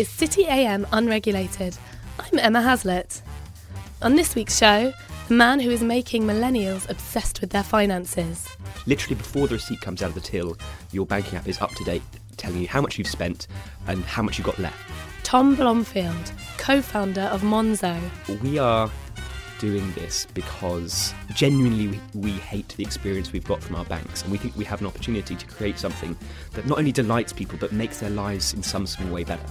is City AM Unregulated. I'm Emma Haslett. On this week's show, the man who is making millennials obsessed with their finances. Literally before the receipt comes out of the till, your banking app is up to date, telling you how much you've spent and how much you've got left. Tom Blomfield, co founder of Monzo. We are doing this because genuinely we, we hate the experience we've got from our banks and we think we have an opportunity to create something that not only delights people but makes their lives in some small way better.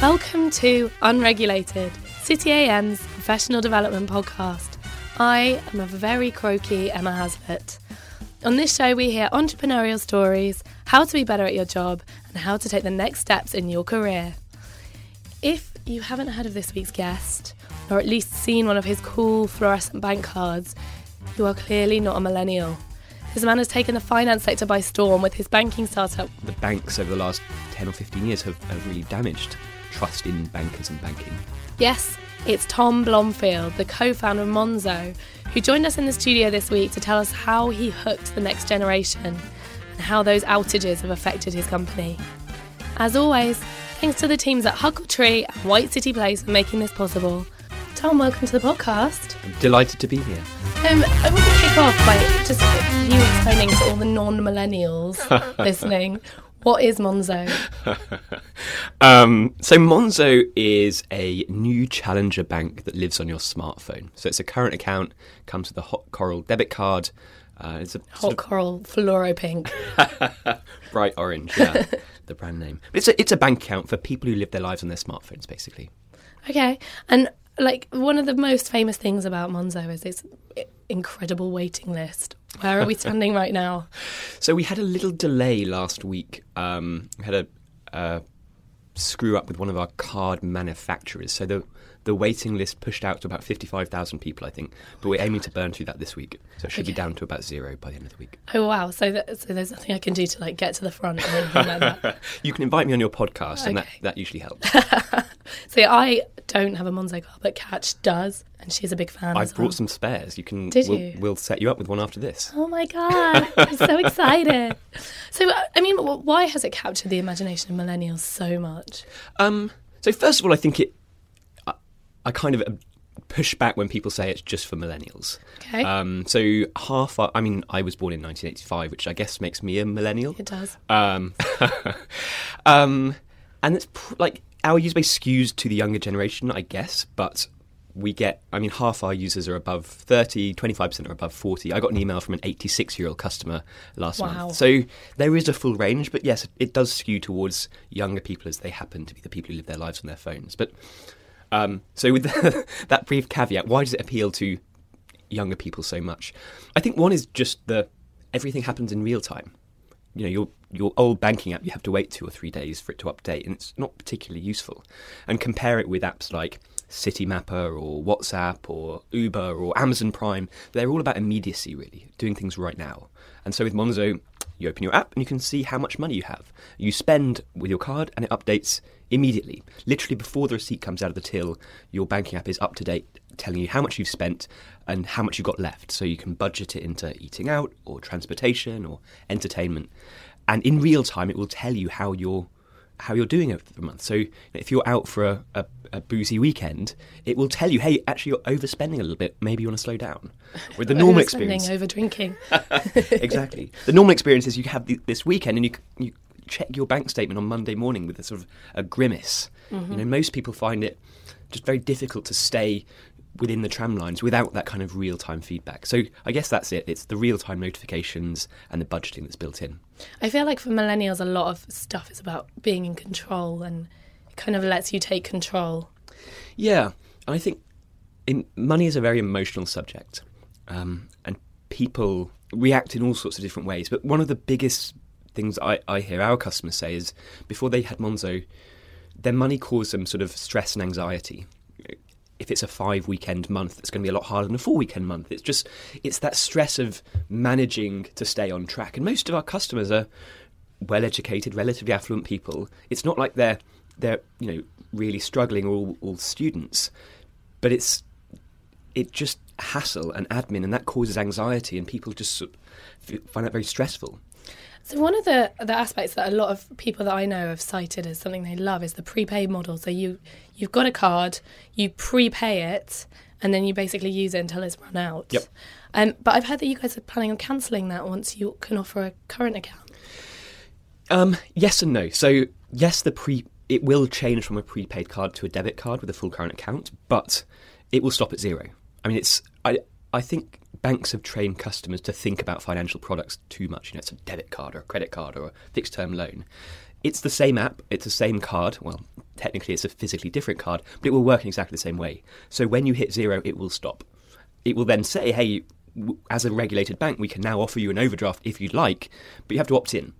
Welcome to Unregulated, City AM's professional development podcast. I am a very croaky Emma Haslett. On this show, we hear entrepreneurial stories, how to be better at your job, and how to take the next steps in your career. If you haven't heard of this week's guest, or at least seen one of his cool fluorescent bank cards, you are clearly not a millennial. This man has taken the finance sector by storm with his banking startup. The banks over the last 10 or 15 years have, have really damaged trust in bankers and banking. Yes, it's Tom Blomfield, the co founder of Monzo, who joined us in the studio this week to tell us how he hooked the next generation and how those outages have affected his company. As always, Thanks to the teams at Huckletree and White City Place for making this possible. Tom, welcome to the podcast. I'm delighted to be here. Um, I want to kick off by just you explaining to all the non-millennials listening what is Monzo? um, so Monzo is a new challenger bank that lives on your smartphone. So it's a current account, comes with a hot coral debit card. Uh, it's a hot coral fluoro pink, bright orange. Yeah. The brand name. But it's a, it's a bank account for people who live their lives on their smartphones, basically. Okay. And like one of the most famous things about Monzo is its incredible waiting list. Where are we standing right now? So we had a little delay last week. Um, we had a, a screw up with one of our card manufacturers. So the the waiting list pushed out to about 55,000 people, I think. But we're aiming to burn through that this week. So it should okay. be down to about zero by the end of the week. Oh, wow. So, that, so there's nothing I can do to like get to the front or anything like that? you can invite me on your podcast, okay. and that, that usually helps. See, I don't have a Monzo car, but Catch does, and she's a big fan. I've brought well. some spares. You can. Did we'll, you? We'll set you up with one after this. Oh my god! I'm so excited. So, I mean, why has it captured the imagination of millennials so much? Um. So first of all, I think it I kind of uh, push back when people say it's just for millennials. Okay. Um, so half, I mean, I was born in 1985, which I guess makes me a millennial. It does. Um, um, and it's pr- like our user base skews to the younger generation, I guess, but we get, I mean, half our users are above 30, 25% are above 40. I got an email from an 86 year old customer last wow. month. So there is a full range, but yes, it does skew towards younger people as they happen to be the people who live their lives on their phones. But um, so, with the, that brief caveat, why does it appeal to younger people so much? I think one is just the everything happens in real time. You know, your your old banking app, you have to wait two or three days for it to update, and it's not particularly useful. And compare it with apps like Citymapper or WhatsApp or Uber or Amazon Prime. They're all about immediacy, really, doing things right now. And so with Monzo, you open your app and you can see how much money you have. You spend with your card, and it updates immediately. Literally before the receipt comes out of the till, your banking app is up to date, telling you how much you've spent and how much you've got left. So you can budget it into eating out or transportation or entertainment. And in real time, it will tell you how you're how you're doing over the month. So if you're out for a, a, a, boozy weekend, it will tell you, hey, actually you're overspending a little bit. Maybe you want to slow down. With the normal experience, over drinking. exactly. The normal experience is you have the, this weekend and you you check your bank statement on Monday morning with a sort of a grimace. Mm-hmm. You know, most people find it just very difficult to stay within the tram lines without that kind of real time feedback. So I guess that's it. It's the real time notifications and the budgeting that's built in. I feel like for millennials, a lot of stuff is about being in control and it kind of lets you take control. Yeah. And I think in, money is a very emotional subject. Um, and people react in all sorts of different ways. But one of the biggest things I, I hear our customers say is before they had Monzo, their money caused them sort of stress and anxiety. If it's a five weekend month, it's going to be a lot harder than a four weekend month. It's just it's that stress of managing to stay on track. And most of our customers are well educated, relatively affluent people. It's not like they're they're you know really struggling or all, all students, but it's it just hassle and admin, and that causes anxiety, and people just find that very stressful. So one of the the aspects that a lot of people that I know have cited as something they love is the prepaid model. So you you've got a card, you prepay it, and then you basically use it until it's run out. Yep. Um, but I've heard that you guys are planning on cancelling that once you can offer a current account. Um, yes and no. So yes, the pre it will change from a prepaid card to a debit card with a full current account, but it will stop at zero. I mean, it's I I think banks have trained customers to think about financial products too much. You know, it's a debit card or a credit card or a fixed term loan. It's the same app, it's the same card. Well, technically, it's a physically different card, but it will work in exactly the same way. So when you hit zero, it will stop. It will then say, hey, as a regulated bank, we can now offer you an overdraft if you'd like, but you have to opt in.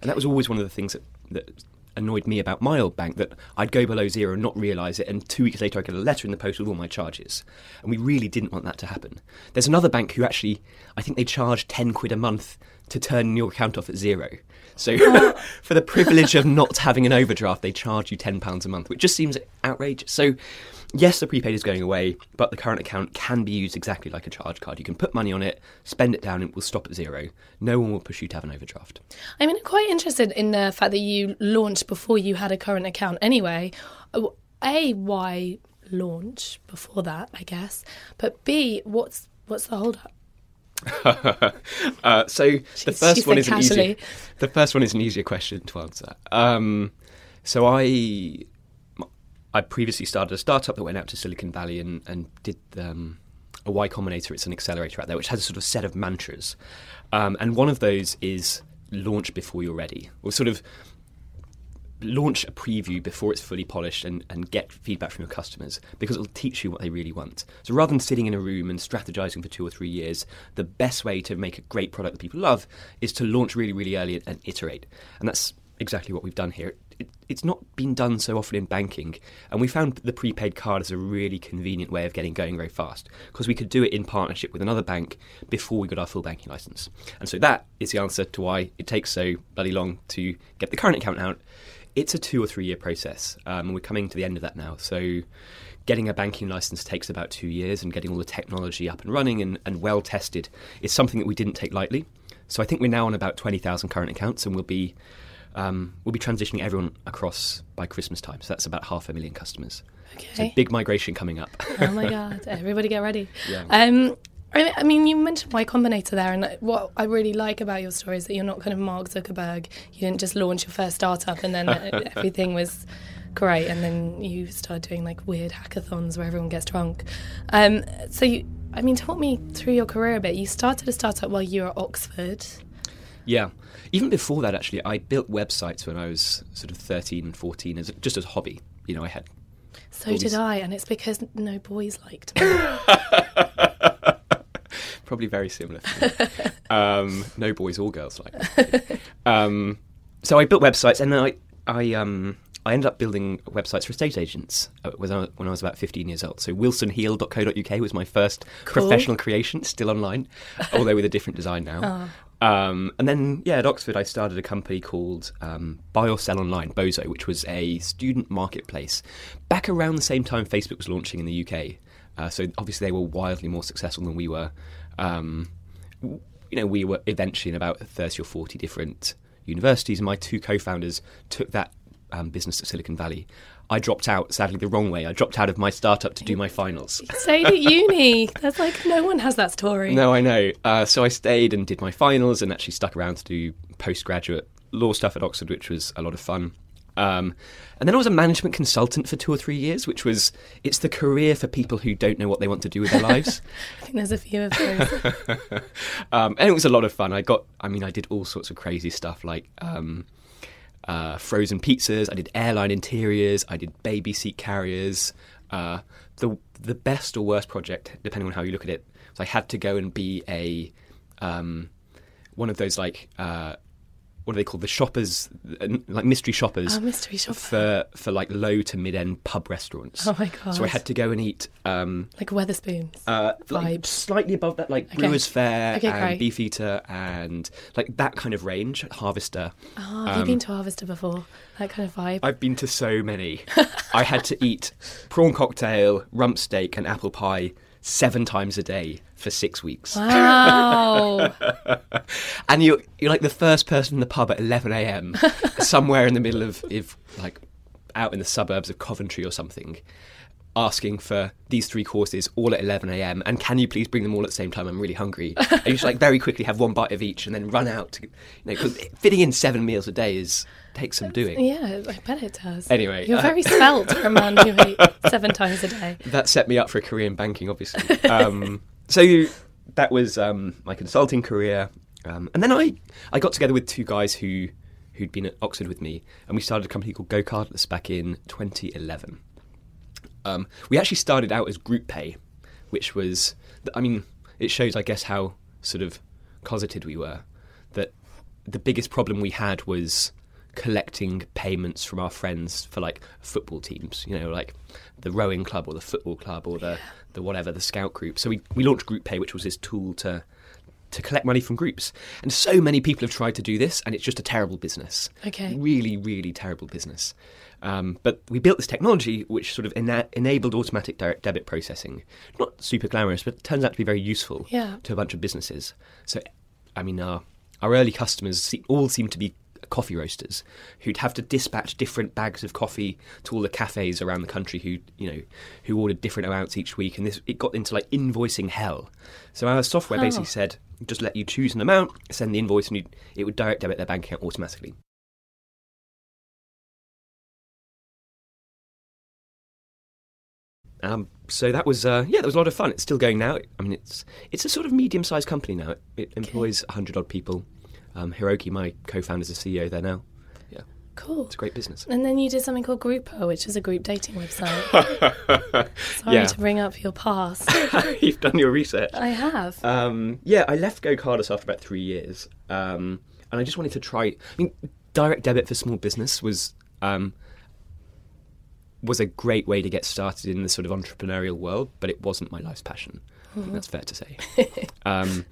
And that was always one of the things that, that annoyed me about my old bank that I'd go below zero and not realise it, and two weeks later I get a letter in the post with all my charges. And we really didn't want that to happen. There's another bank who actually, I think they charge 10 quid a month to turn your account off at zero. So oh. for the privilege of not having an overdraft, they charge you £10 a month, which just seems outrageous. So yes, the prepaid is going away, but the current account can be used exactly like a charge card. You can put money on it, spend it down, and it will stop at zero. No one will push you to have an overdraft. I mean, I'm quite interested in the fact that you launched before you had a current account anyway. Uh, A, why launch before that, I guess. But B, what's what's the hold up? uh, so the first one is an easier. The first one is an easier question to answer. Um, so I, I previously started a startup that went out to Silicon Valley and and did um, a Y Combinator. It's an accelerator out there which has a sort of set of mantras, um, and one of those is launch before you're ready, or sort of launch a preview before it's fully polished and, and get feedback from your customers because it'll teach you what they really want. So rather than sitting in a room and strategizing for two or three years, the best way to make a great product that people love is to launch really, really early and, and iterate. And that's exactly what we've done here. It, it's not been done so often in banking, and we found the prepaid card as a really convenient way of getting going very fast because we could do it in partnership with another bank before we got our full banking license. And so that is the answer to why it takes so bloody long to get the current account out it's a two or three year process, um, and we're coming to the end of that now. So, getting a banking license takes about two years, and getting all the technology up and running and, and well tested is something that we didn't take lightly. So, I think we're now on about twenty thousand current accounts, and we'll be um, we'll be transitioning everyone across by Christmas time. So that's about half a million customers. Okay. So big migration coming up. oh my god! Everybody get ready. Yeah. Um, I mean, you mentioned Y Combinator there, and what I really like about your story is that you're not kind of Mark Zuckerberg. You didn't just launch your first startup and then everything was great, and then you started doing like weird hackathons where everyone gets drunk. Um, so, you, I mean, talk me through your career a bit. You started a startup while you were at Oxford. Yeah. Even before that, actually, I built websites when I was sort of 13 and 14, as, just as a hobby. You know, I had So did these- I, and it's because no boys liked me. probably very similar. um, no boys or girls like. me. um, so I built websites, and then I I um I ended up building websites for estate agents uh, when I, when I was about 15 years old. So wilsonheal.co.uk was my first Cool. professional creation, still online, although with a different design now. Um, and then, yeah, at Oxford, I started a company called um, Buy or Sell Online, Boso, which was a student marketplace back around the same time Facebook was launching in the UK. Uh, so obviously, they were wildly more successful than we were. Um, you know, we were eventually in about 30 or 40 different universities, and my two co founders took that um, business to Silicon Valley. I dropped out, sadly, the wrong way. I dropped out of my startup to do my finals. Stayed at uni. That's like no one has that story. No, I know. Uh, so I stayed and did my finals and actually stuck around to do postgraduate law stuff at Oxford, which was a lot of fun. Um, and then I was a management consultant for two or three years, which was it's the career for people who don't know what they want to do with their lives. I think there's a few of those. um, and it was a lot of fun. I got, I mean, I did all sorts of crazy stuff like um, uh, frozen pizzas. I did airline interiors. I did baby seat carriers. Uh, the the best or worst project, depending on how you look at it, was I had to go and be a um, one of those like uh, what are they called? The shoppers, uh, like mystery shoppers. Oh, mystery shopper. For for like low to mid end pub restaurants. Oh my god. So I had to go and eat um, like Wetherspoons. uh, like Vibes. slightly above that, like Okay. Brewers Fayre Okay, and great. Beefeater and like that kind of range, Harvester. oh, have you been to Harvester before? That kind of vibe. I've been to so many. I had to eat prawn cocktail, rump steak, and apple pie seven times a day for six weeks. Wow. and you're you're like the first person in the pub at 11 a.m. somewhere in the middle of if like out in the suburbs of Coventry or something, asking for these three courses all at 11 a.m. and can you please bring them all at the same time? I'm really hungry. I you just like very quickly have one bite of each and then run out. To, you know, fitting in seven meals a day is takes some doing. yeah, I bet it does. Anyway, You're uh, very svelte for a man who eats seven times a day. that set me up for a career in banking, obviously. Um, so that was um, my consulting career, um, and then I I got together with two guys who who'd been at Oxford with me, and we started a company called GoCardless back in 2011. Um, we actually started out as Group Pay, which was I mean it shows I guess how sort of closeted we were. That the biggest problem we had was collecting payments from our friends for like football teams, you know, like the rowing club or the football club or the, the whatever, the scout group. So we, we launched Group Pay, which was this tool to to collect money from groups. And so many people have tried to do this, and it's just a terrible business. Okay. Really, really terrible business. Um, but we built this technology which sort of ena- enabled automatic direct debit processing. Not super glamorous, but it turns out to be very useful Yeah. to a bunch of businesses. So, I mean, our, our early customers se- all seem to be coffee roasters who'd have to dispatch different bags of coffee to all the cafes around the country who you know who ordered different amounts each week and this it got into like invoicing hell so our software Oh. basically said just let you choose an amount send the invoice and it would direct debit their bank account automatically Um, so that was uh, yeah, that was a lot of fun. It's still going now. I mean, it's it's a sort of medium-sized company now. It, it employs a hundred odd people. Um, Hiroki, my co-founder, is the CEO there now. Yeah, Cool. it's a great business. And then you did something called Grouper, which is a group dating website. Sorry Yeah. to bring up your past. You've done your research. I have. Um, yeah, I left GoCardless after about three years, um, and I just wanted to try. I mean, direct debit for small business was um, was a great way to get started in the sort of entrepreneurial world, but it wasn't my life's passion. I think that's fair to say. um,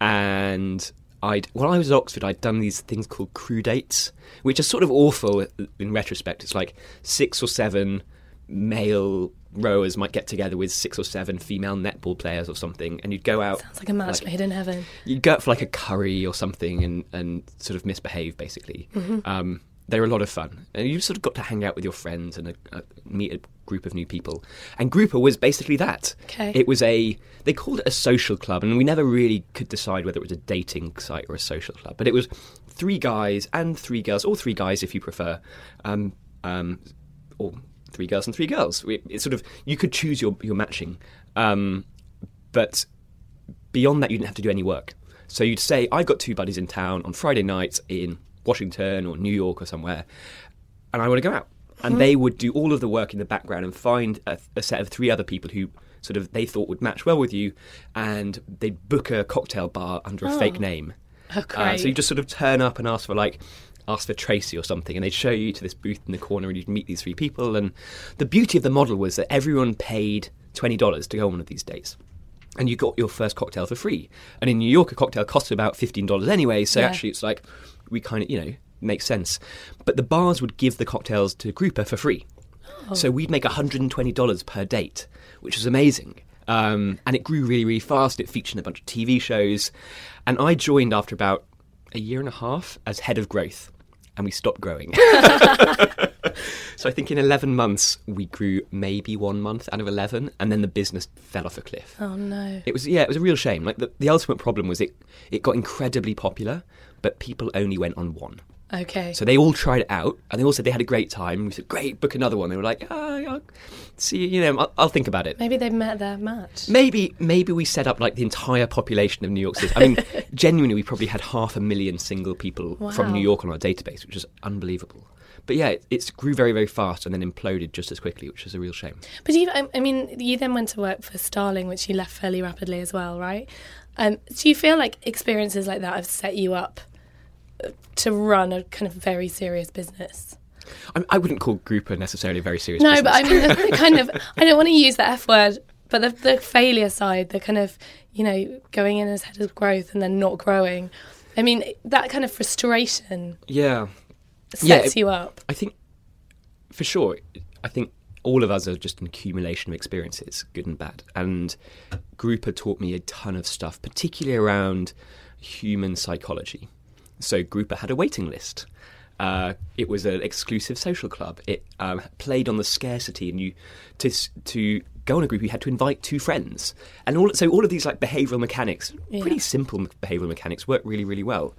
and I'd when I was at Oxford, I'd done these things called crew dates, which are sort of awful in retrospect. It's like six or seven male rowers might get together with six or seven female netball players or something, and you'd go out. Sounds like a match like- made in heaven. You'd go out for like a curry or something and, and sort of misbehave, basically. Um, they were a lot of fun, and you sort of got to hang out with your friends and uh uh meet a group of new people. And Grouper was basically that. Okay. It was a they called it a social club, and we never really could decide whether it was a dating site or a social club. But it was three guys and three girls, or three guys if you prefer, um, um, or three girls and three girls. We- It's sort of you could choose your your matching, um, but beyond that, you didn't have to do any work. So you'd say, I've got two buddies in town on Friday night in Washington or New York or somewhere, and I want to go out. And they would do all of the work in the background and find a, a set of three other people who sort of they thought would match well with you, and they'd book a cocktail bar under a fake name. Oh, Uh, so you just sort of turn up and ask for like ask for Tracy or something, and they'd show you to this booth in the corner, and you'd meet these three people. And the beauty of the model was that everyone paid twenty dollars to go on one of these dates, and you got your first cocktail for free. And in New York, a cocktail costs about fifteen dollars anyway, so Yeah. actually it's like we kind of you know makes sense. But the bars would give the cocktails to Grouper for free. So we'd make $120 per date, which was amazing. Um, and it grew really, really fast. It featured in a bunch of TV shows. And I joined after about a year and a half as head of growth, and we stopped growing. so I think in 11 months, we grew maybe one month out of 11, and then the business fell off a cliff. oh no. It was yeah, it was a real shame. Like the, the ultimate problem was it it got incredibly popular, but people only went on one. Okay. So they all tried it out, and they all said they had a great time. We said, "Great, book another one." They were like, "Ah, I'll see, you know, I'll, I'll think about it." Maybe they've met their match. Maybe, maybe we set up like the entire population of New York City. I mean, genuinely, we probably had half a million single people from New York on our database, which is unbelievable. But yeah, it, it grew very, very fast and then imploded just as quickly, which is a real shame. But you, I, mean, you then went to work for Starling, which you left fairly rapidly as well, right? Um, do you feel like experiences like that have set you up to run a kind of very serious business? I, I wouldn't call Grouper necessarily a very serious. No, business. but I mean, the, kind of, I don't want to use the F word, but the, the failure side, the kind of, you know, going in as head of growth and then not growing. I mean, that kind of frustration yeah, sets Yeah, it- you up. I think for sure. I think all of us are just an accumulation of experiences, good and bad. And Grouper taught me a ton of stuff, particularly around human psychology. So Grouper had a waiting list. Uh, it was an exclusive social club. It um, played on the scarcity, and you to to go on a group, you had to invite two friends, and all so all of these like behavioural mechanics, Yeah. pretty simple behavioural mechanics, work really really well.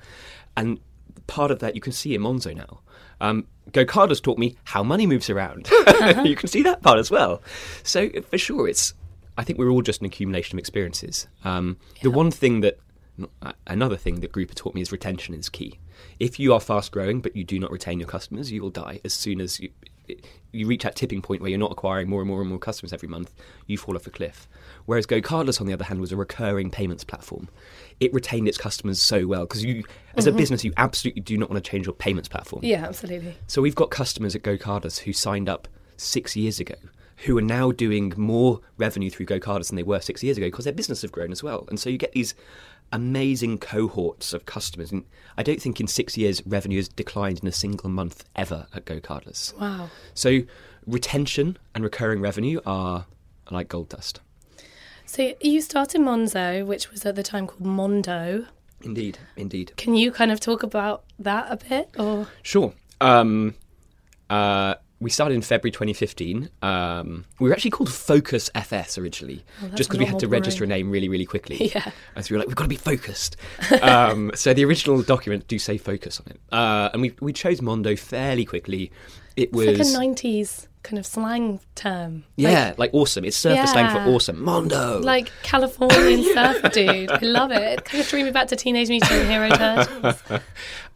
And part of that you can see in Monzo now. Um, GoCardless taught me how money moves around. you can see that part as well. So for sure, it's. I think we're all just an accumulation of experiences. Um, The one thing that Uh, another thing that Grouper taught me is retention is key. If you are fast growing but you do not retain your customers, you will die as soon as you you reach that tipping point where you're not acquiring more and more and more customers every month. You fall off a cliff. Whereas GoCardless, on the other hand, was a recurring payments platform. It retained its customers so well because you, as a mm-hmm. business, you absolutely do not want to change your payments platform. Yeah, absolutely. So we've got customers at GoCardless who signed up six years ago, who are now doing more revenue through GoCardless than they were six years ago because their business have grown as well. And so you get these amazing cohorts of customers. And I don't think in six years revenue has declined in a single month ever at Go GoCardless. Wow. So retention and recurring revenue are like gold dust. So you started Monzo, which was at the time called Mondo. Indeed, indeed. Can you kind of talk about that a bit, or Sure. Um, uh, we started in February 2015. Um, we were actually called Focus FS originally, Oh, just because we had to more register a name really, really quickly. Yeah. And so we were like, we've got to be focused. um, so the original document do say focus on it. Uh, and we, we chose Mondo fairly quickly. It was. it's like a '90s kind of slang term? yeah, like, awesome. It's surfer slang for awesome. Mondo. Like, like Californian surfer dude. I love it. It kind of drew me back to Teenage Mutant Hero Turtles.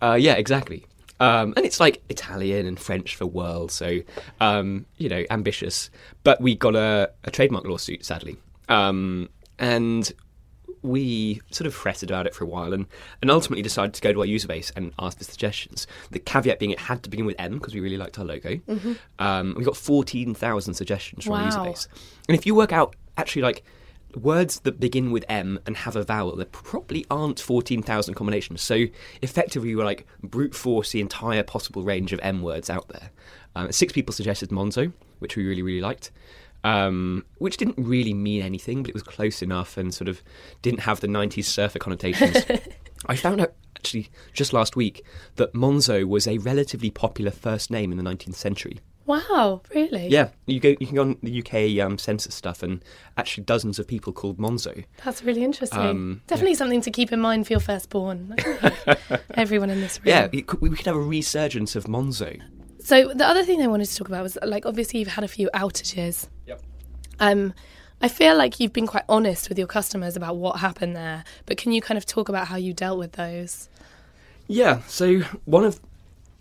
Uh, yeah, exactly. Um, and it's like Italian and French for world, so um, you know, ambitious. But we got a, a trademark lawsuit, sadly, um, and we sort of fretted about it for a while, and, and ultimately decided to go to our user base and ask for suggestions. The caveat being it had to begin with M because we really liked our logo. Um, we got fourteen thousand suggestions from our user base, and if you work out actually like words that begin with M and have a vowel, there probably aren't 14,000 combinations. So effectively, we were like brute force the entire possible range of M words out there. Um, six people suggested Monzo, which we really, really liked, um, which didn't really mean anything, but it was close enough and sort of didn't have the 90s surfer connotations. I found out actually just last week that Monzo was a relatively popular first name in the 19th century. Wow, really? Yeah, you go. You can go on the UK um, census stuff, and actually dozens of people called Monzo. That's really interesting. Um, Definitely something to keep in mind for your firstborn. Everyone in this room. Yeah, could, we could have a resurgence of Monzo. So the other thing I wanted to talk about was like obviously you've had a few outages. Yep. Um, I feel like you've been quite honest with your customers about what happened there, but can you kind of talk about how you dealt with those? Yeah. So one of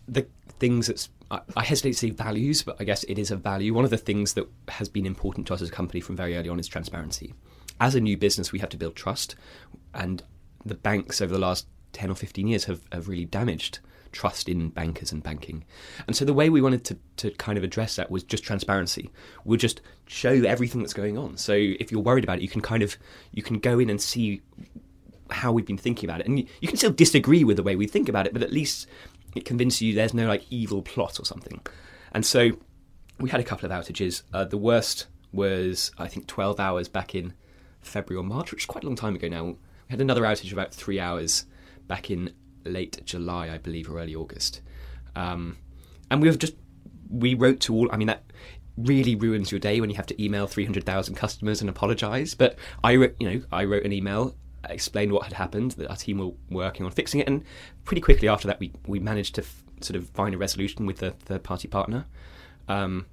the things that's I, I hesitate to say values, but I guess it is a value. One of the things that has been important to us as a company from very early on is transparency. As a new business, we have to build trust, and the banks over the last ten or fifteen years have, have really damaged trust in bankers and banking. And so the way we wanted to, to kind of address that was just transparency. We'll just show everything that's going on. So if you're worried about it, you can kind of you can go in and see how we've been thinking about it. And you, you can still disagree with the way we think about it, but at least it convinces you there's no like evil plot or something. And so we had a couple of outages. Uh, the worst was I think 12 hours back in February or March, which is quite a long time ago now. We had another outage about three hours back in late July, I believe, or early August. Um, and we've just we wrote to all. I mean that really ruins your day when you have to email 300,000 customers and apologise. But I you know, I wrote an email, explained what had happened, that our team were working on fixing it, and pretty quickly after that, we we managed to f- sort of find a resolution with the third party partner. Um,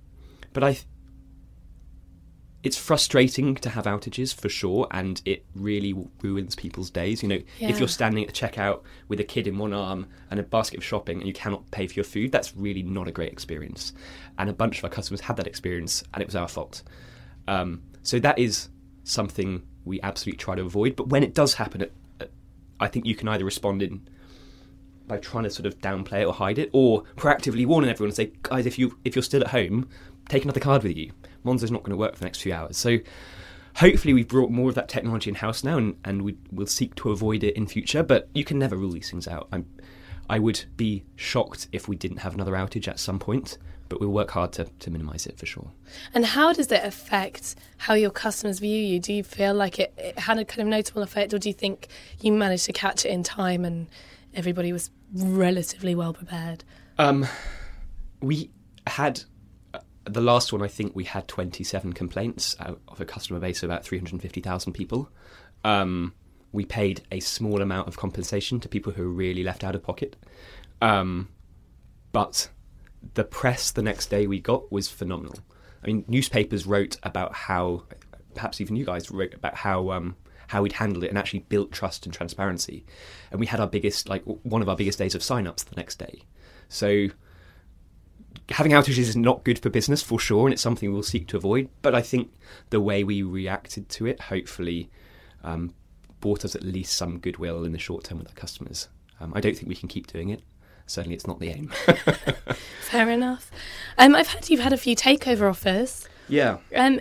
but I. It's frustrating to have outages for sure, and it really ruins people's days. You know, if you're standing at the checkout with a kid in one arm and a basket of shopping and you cannot pay for your food, that's really not a great experience. And a bunch of our customers had that experience, and it was our fault. Um, so that is something we absolutely try to avoid. But when it does happen, it, it- I think you can either respond in by trying to sort of downplay it or hide it, or proactively warning everyone and say, guys, if you if you're still at home, take another card with you. Monzo's not going to work for the next few hours. So hopefully we've brought more of that technology in house now, and, and we will seek to avoid it in future. But you can never rule these things out. I'm, I would be shocked if we didn't have another outage at some point, but we'll work hard to, to minimise it for sure. And how does it affect how your customers view you? Do you feel like it, it had a kind of notable effect, or do you think you managed to catch it in time and everybody was relatively well prepared? Um, we had uh, the last one. I think we had twenty seven complaints out of a customer base of about three hundred fifty thousand people. Um, we paid a small amount of compensation to people who were really left out of pocket. Um, but the press the next day we got was phenomenal. I mean, newspapers wrote about how, perhaps even you guys wrote about how um, how we'd handled it and actually built trust and transparency. And we had our biggest, like one of our biggest days of sign-ups the next day. So having outages is not good for business for sure, and it's something we'll seek to avoid. But I think the way we reacted to it, hopefully, um, brought us at least some goodwill in the short term with our customers. Um, I don't think we can keep doing it. Certainly, it's not the aim. Fair enough. Um, I've heard you've had a few takeover offers. yeah. Um,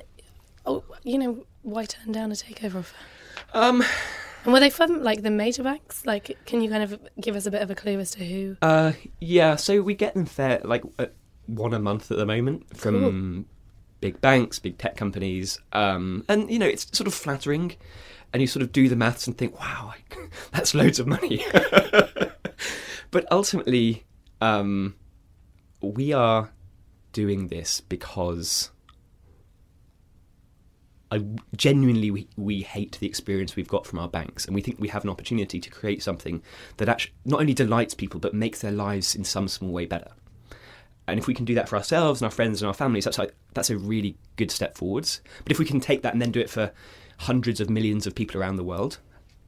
oh, you know, why turn down a takeover offer? Um, And were they from like the major banks? Like, can you kind of give us a bit of a clue as to who? Uh, yeah, so we get them fair like uh, one a month at the moment from big banks, big tech companies, um, and you know it's sort of flattering, and you sort of do the maths and think, wow, that's loads of money. but ultimately, um, we are doing this because I genuinely we, we hate the experience we've got from our banks, and we think we have an opportunity to create something that actually not only delights people but makes their lives in some small way better. And if we can do that for ourselves and our friends and our families, that's like that's a really good step forwards. But if we can take that and then do it for hundreds of millions of people around the world,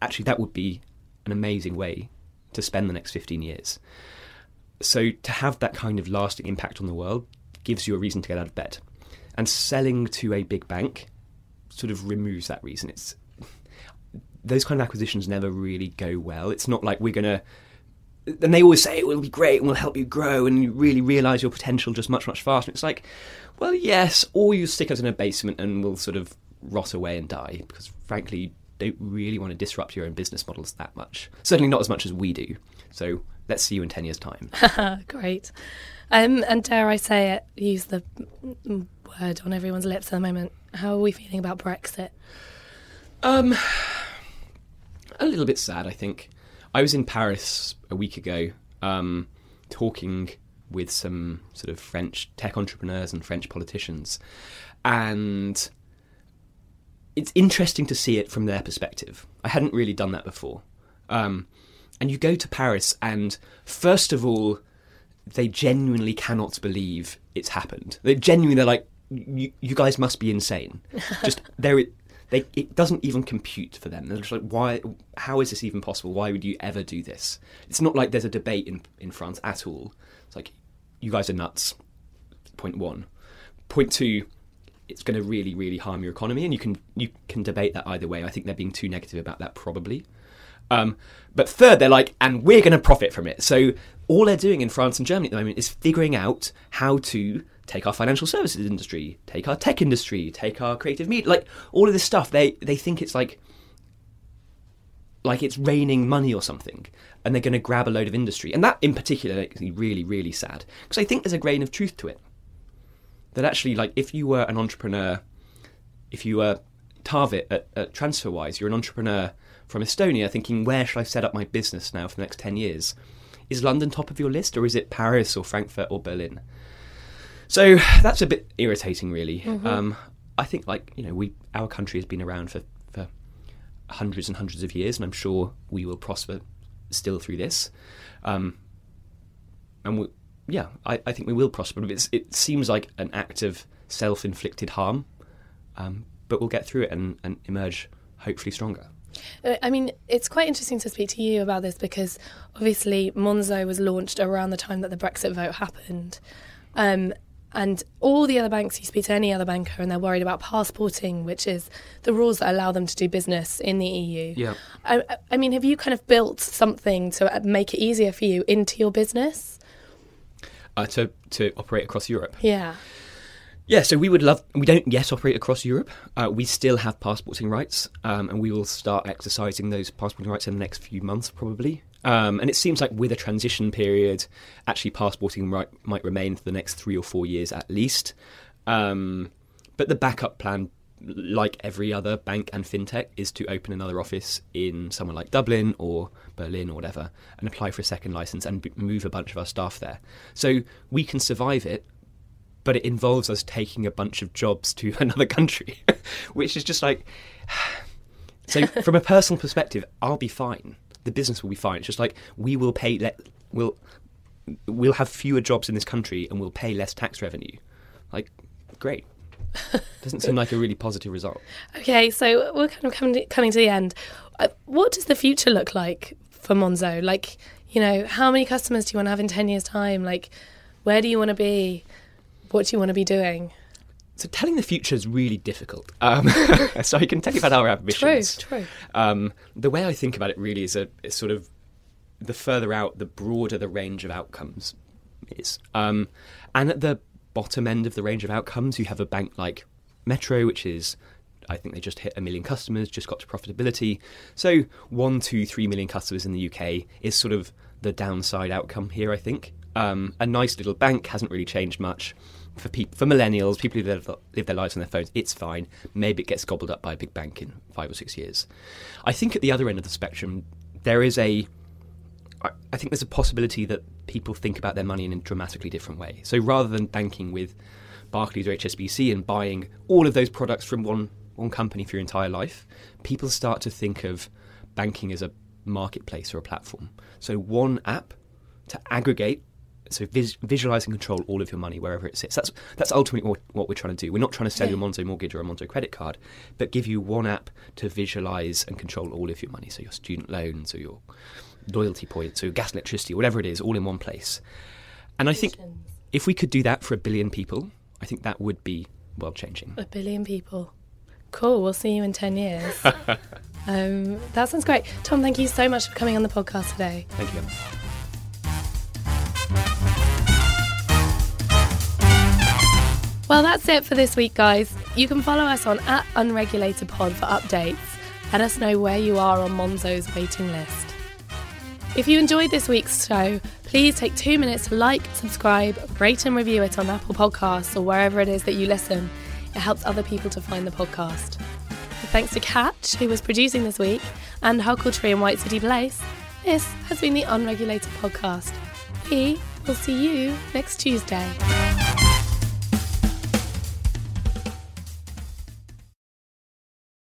actually that would be an amazing way to spend the next 15 years. So to have that kind of lasting impact on the world gives you a reason to get out of bed. And selling to a big bank sort of removes that reason. It's those kind of acquisitions never really go well. It's not like we're gonna. And they always say it will be great and we'll help you grow and you really realise your potential just much much faster. It's like, well, yes, or you stick us in a basement and we'll sort of rot away and die because, frankly, don't really want to disrupt your own business models that much. Certainly not as much as we do. So let's see you in ten years' time. Great. Um, and dare I say it, use the word on everyone's lips at the moment. How are we feeling about Brexit? Um, a little bit sad, I think. I was in Paris a week ago, um, talking with some sort of French tech entrepreneurs and French politicians, and it's interesting to see it from their perspective. I hadn't really done that before. Um, and you go to Paris, and first of all, they genuinely cannot believe it's happened. They genuinely, they're like, you, you guys must be insane. Just there, it, they, it doesn't even compute for them. They're just like, why? How is this even possible? Why would you ever do this? It's not like there's a debate in in France at all. It's like, you guys are nuts. Point one. Point two. It's going to really, really harm your economy, and you can you can debate that either way. I think they're being too negative about that, probably. Um, but third, they're like, and we're going to profit from it. So all they're doing in France and Germany at the moment is figuring out how to take our financial services industry, take our tech industry, take our creative media, like all of this stuff. They they think it's like like it's raining money or something, and they're going to grab a load of industry. And that in particular makes me really really sad because I think there's a grain of truth to it. That actually, like, if you were an entrepreneur, if you were Taavet at, at TransferWise, you're an entrepreneur from Estonia thinking, where should I set up my business now for the next 10 years? Is London top of your list or is it Paris or Frankfurt or Berlin? So that's a bit irritating, really. Um, I think, like, you know, we our country has been around for, for hundreds and hundreds of years, and I'm sure we will prosper still through this. Um, and we, yeah, I, I think we will prosper. But it's, it seems like an act of self inflicted harm, um, but we'll get through it and, and emerge hopefully stronger. Uh, I mean, it's quite interesting to speak to you about this because obviously Monzo was launched around the time that the Brexit vote happened. Um, and all the other banks, you speak to any other banker, and they're worried about passporting, which is the rules that allow them to do business in the EU. Yeah. I, I mean, have you kind of built something to make it easier for you into your business? Uh, to, to operate across Europe. Yeah. Yeah, so we would love. We don't yet operate across Europe. Uh, we still have passporting rights, um, and we will start exercising those passporting rights in the next few months, probably. Um, and it seems like with a transition period, actually passporting might, might remain for the next three or four years at least. Um, but the backup plan, like every other bank and fintech, is to open another office in somewhere like Dublin or Berlin or whatever and apply for a second license and b- move a bunch of our staff there. So we can survive it, but it involves us taking a bunch of jobs to another country, which is just like. So, from a personal perspective, I'll be fine. The business will be fine. It's just like we will pay. Let we'll we'll have fewer jobs in this country and we'll pay less tax revenue. Like, great. Doesn't seem like a really positive result. Okay, so we're kind of coming to, coming to the end. Uh, What does the future look like for Monzo? Like, you know, how many customers do you want to have in 10 years' time? Like, where do you want to be? What do you want to be doing? So, telling the future is really difficult. Um, so, I can tell you about our True, ambitions. true. Um, the way I think about it really is a is sort of the further out, the broader the range of outcomes is. Um, and at the bottom end of the range of outcomes, you have a bank like Metro, which is, I think they just hit a million customers, just got to profitability. So one, two, three million customers in the UK is sort of the downside outcome here. I think um, a nice little bank hasn't really changed much. For people, for millennials, people who live, live their lives on their phones, it's fine. Maybe it gets gobbled up by a big bank in five or six years. I think at the other end of the spectrum, there is a I- think there's a possibility that people think about their money in a dramatically different way. So rather than banking with Barclays or HSBC and buying all of those products from one one company for your entire life, people start to think of banking as a marketplace or a platform. So one app to aggregate, so vis- visualize and control all of your money wherever it sits. That's that's ultimately what, what we're trying to do. We're not trying to sell you a Monzo mortgage or a Monzo credit card, but give you one app to visualize and control all of your money. So your student loans or your loyalty points or gas, electricity, whatever it is, all in one place. And I think if we could do that for a billion people, I think that would be world changing. A billion people. Cool. We'll see you in 10 years. um, that sounds great. Tom, thank you so much for coming on the podcast today. Thank you. Well, that's it for this week, guys. You can follow us on at UnregulatedPod for updates. Let us know where you are on Monzo's waiting list. If you enjoyed this week's show, please take two minutes to like, subscribe, rate and review it on Apple Podcasts or wherever it is that you listen. It helps other people to find the podcast. Thanks to Kat, who was producing this week, and Huckletree in White City Place. This has been the Unregulated Podcast. We will see you next Tuesday.